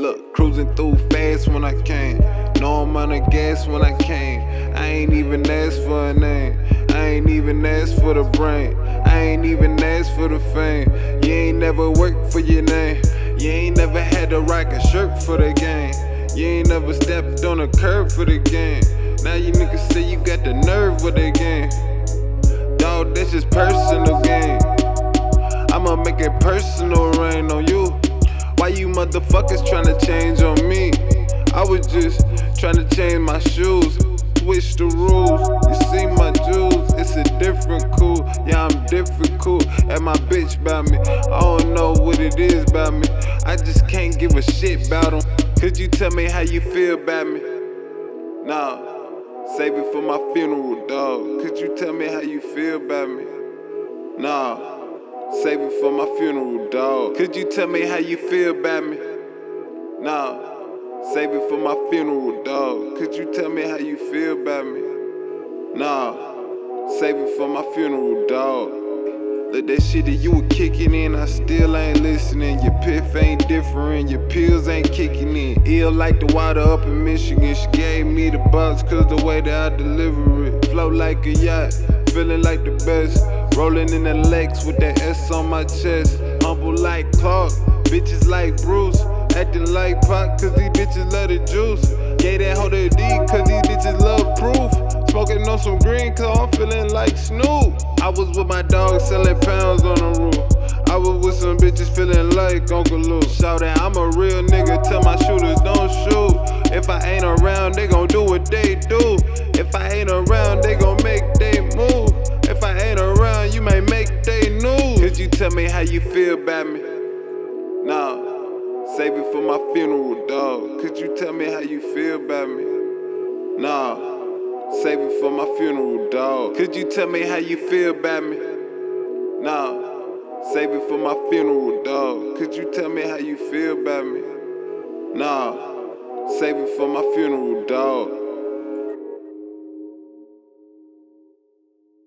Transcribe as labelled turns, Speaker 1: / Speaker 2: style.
Speaker 1: Look, cruising through fast when I came. No amount of gas when I came. I ain't even asked for a name. I ain't even asked for the brain. I ain't even asked for the fame. You ain't never worked for your name. You ain't never had to rock a shirt for the game. You ain't never stepped on a curb for the game. Now you niggas say you got the nerve for the game. Dog, that's just personal game. I'ma make it personal motherfuckers tryna change on me? I was just tryna change my shoes, switch the rules. You see my jewels, it's a different cool. Yeah, I'm different cool. And my bitch about me, I don't know what it is about me. I just can't give a shit about them. Could you tell me how you feel about me? Nah, save it for my funeral, dog. Could you tell me how you feel about me? Nah. Save it for my funeral, dog. Could you tell me how you feel about me? Nah. Save it for my funeral, dog. Could you tell me how you feel about me? Nah. Save it for my funeral, dog. Look, that shit that you were kicking in, I still ain't listening. Your piff ain't different, your pills ain't kicking in. Ill like the water up in Michigan. She gave me the box, cause the way that I deliver it. Flow like a yacht, feeling like the best. Rolling in the Lex with that S on my chest. Humble like Clark, bitches like Bruce. Acting like Pac, cause these bitches love the juice. Gave that hoe the D, cause these bitches love proof. Smoking on some green, cause I'm feeling like Snoop. I was with my dog selling pounds on the roof. I was with some bitches feeling like Uncle Luke. Shout out, I'm a real nigga, tell my shooters don't shoot. If I ain't around, they gon' do what they do. If I ain't around, they gon' make they move. If I ain't around, you may make they news. Could you tell me how you feel about me? Save it for my funeral, dog. Could you tell me how you feel about me? Nah, save it for my funeral, dog. Could you tell me how you feel about me? Nah, save it for my funeral, dog. Could you tell me how you feel about me? Nah, save it for my funeral, dog.